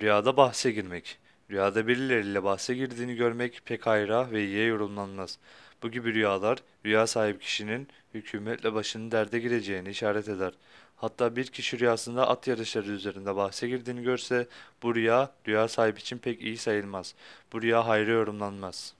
Rüyada bahse girmek. Rüyada birileriyle bahse girdiğini görmek pek hayra ve iyiye yorumlanmaz. Bu gibi rüyalar rüya sahip kişinin hükümetle başının derde gireceğini işaret eder. Hatta bir kişi rüyasında at yarışları üzerinde bahse girdiğini görse bu rüya rüya sahibi için pek iyi sayılmaz. Bu rüya hayra yorumlanmaz.